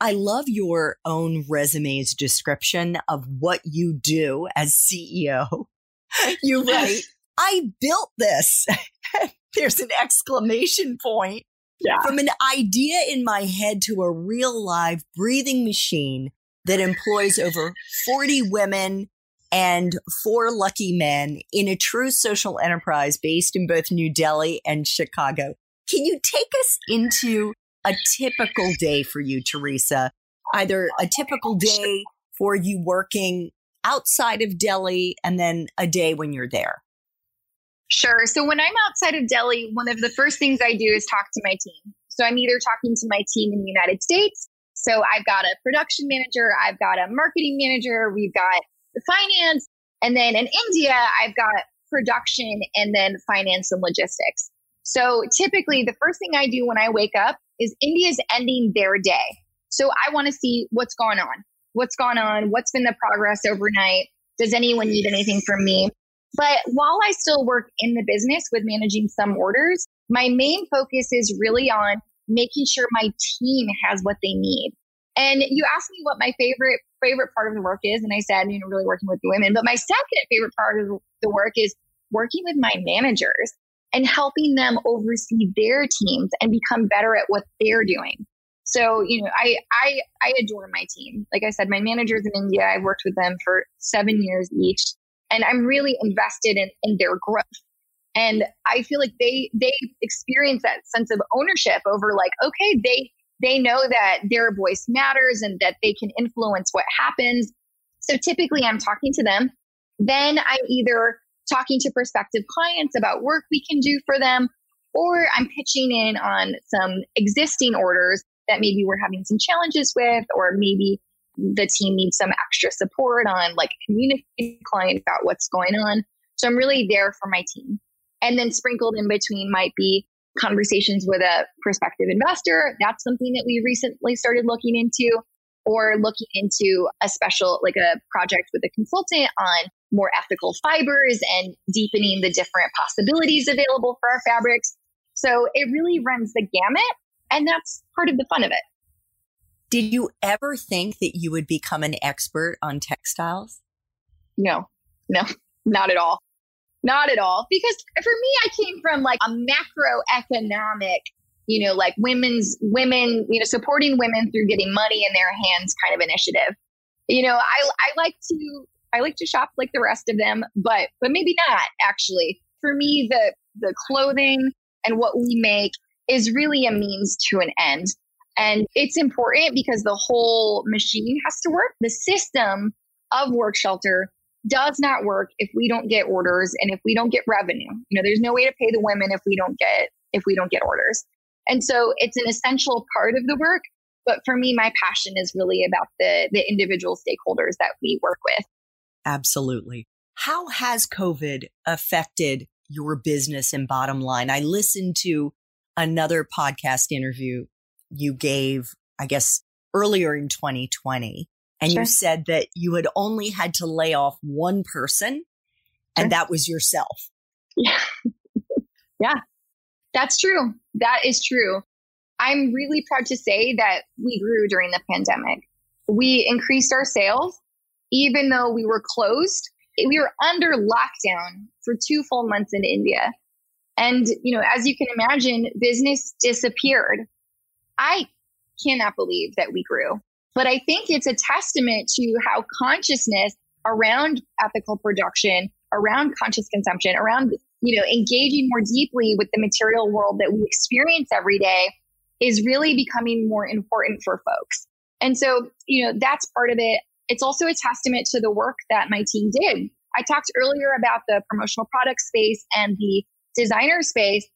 I love your own resume's description of what you do as CEO. You write, I built this. There's an exclamation point. Yeah. From an idea in my head to a real live breathing machine that employs over 40 women and four lucky men in a true social enterprise based in both New Delhi and Chicago. Can you take us into a typical day for you, Teresa? Either a typical oh, day for you working outside of Delhi and then a day when you're there. Sure. So when I'm outside of Delhi, one of the first things I do is talk to my team. So I'm either talking to my team in the United States. So I've got a production manager, I've got a marketing manager, we've got the finance, and then in India, I've got production and then finance and logistics. So typically, the first thing I do when I wake up is India's ending their day. So I want to see what's going on. What's gone on? What's been the progress overnight? Does anyone need anything from me? But while I still work in the business with managing some orders, my main focus is really on making sure my team has what they need. And you asked me what my favorite favorite part of the work is, and I said, you know, really working with the women. But my second favorite part of the work is working with my managers and helping them oversee their teams and become better at what they're doing. So, you know, I, I, I adore my team. Like I said, my managers in India, I've worked with them for seven years each, and I'm really invested in, in their growth. And I feel like they, they experience that sense of ownership over like, okay, they, they know that their voice matters and that they can influence what happens. So typically I'm talking to them. Then I'm either talking to prospective clients about work we can do for them, or I'm pitching in on some existing orders that maybe we're having some challenges with, or maybe the team needs some extra support on like communicating client about what's going on. So I'm really there for my team. And then sprinkled in between might be conversations with a prospective investor. That's something that we recently started looking into, or looking into a special, like a project with a consultant on more ethical fibers and deepening the different possibilities available for our fabrics. So it really runs the gamut. And that's part of the fun of it. Did you ever think that you would become an expert on textiles? No, no, not at all. Not at all. Because for me, I came from like a macroeconomic, you know, like women's, women, you know, supporting women through getting money in their hands kind of initiative. You know, I, I like to, I like to shop like the rest of them, but, but maybe not actually. For me, the, the clothing and what we make is really a means to an end. And it's important because the whole machine has to work. The system of work shelter does not work if we don't get orders and if we don't get revenue. You know, there's no way to pay the women if we don't get if we don't get orders. And so it's an essential part of the work. But for me, my passion is really about the the individual stakeholders that we work with. Absolutely. How has COVID affected your business and bottom line? I listened to another podcast interview you gave, I guess, earlier in 2020. And sure. you said that you had only had to lay off one person, and sure. that was yourself. Yeah. yeah, that's true. That is true. I'm really proud to say that we grew during the pandemic. We increased our sales, even though we were closed. We were under lockdown for two full months in India. And, you know, as you can imagine, business disappeared. I cannot believe that we grew. But I think it's a testament to how consciousness around ethical production, around conscious consumption, around you know engaging more deeply with the material world that we experience every day is really becoming more important for folks. And so, you know, that's part of it. It's also a testament to the work that my team did. I talked earlier about the promotional product space and the designer space.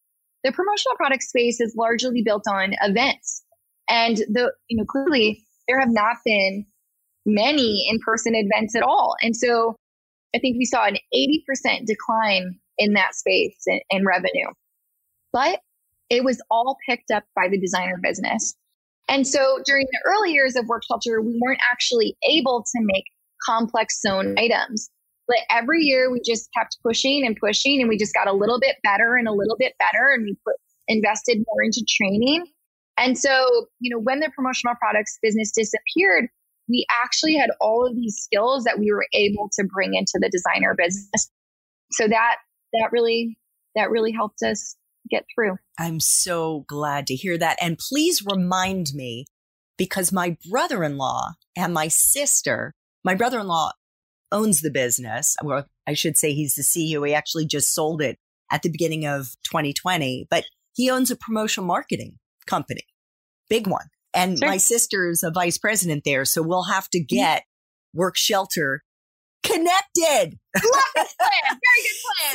The promotional product space is largely built on events. And the, you know, clearly there have not been many in-person events at all. And so I think we saw an 80% decline in that space in revenue. But it was all picked up by the designer business. And so during the early years of Work Shelter, we weren't actually able to make complex sewn items. But every year we just kept pushing and pushing and we just got a little bit better and a little bit better and we put invested more into training. And so, you know, when the promotional products business disappeared, we actually had all of these skills that we were able to bring into the designer business. So that that really that really helped us get through. I'm so glad to hear that. And please remind me because my brother in law and my sister, my brother in law owns the business. Well, I should say he's the CEO. He actually just sold it at the beginning of 2020, but he owns a promotional marketing company, big one. And sure. my sister's a vice president there. So we'll have to mm-hmm. get work shelter connected. Love this plan. Very good plan.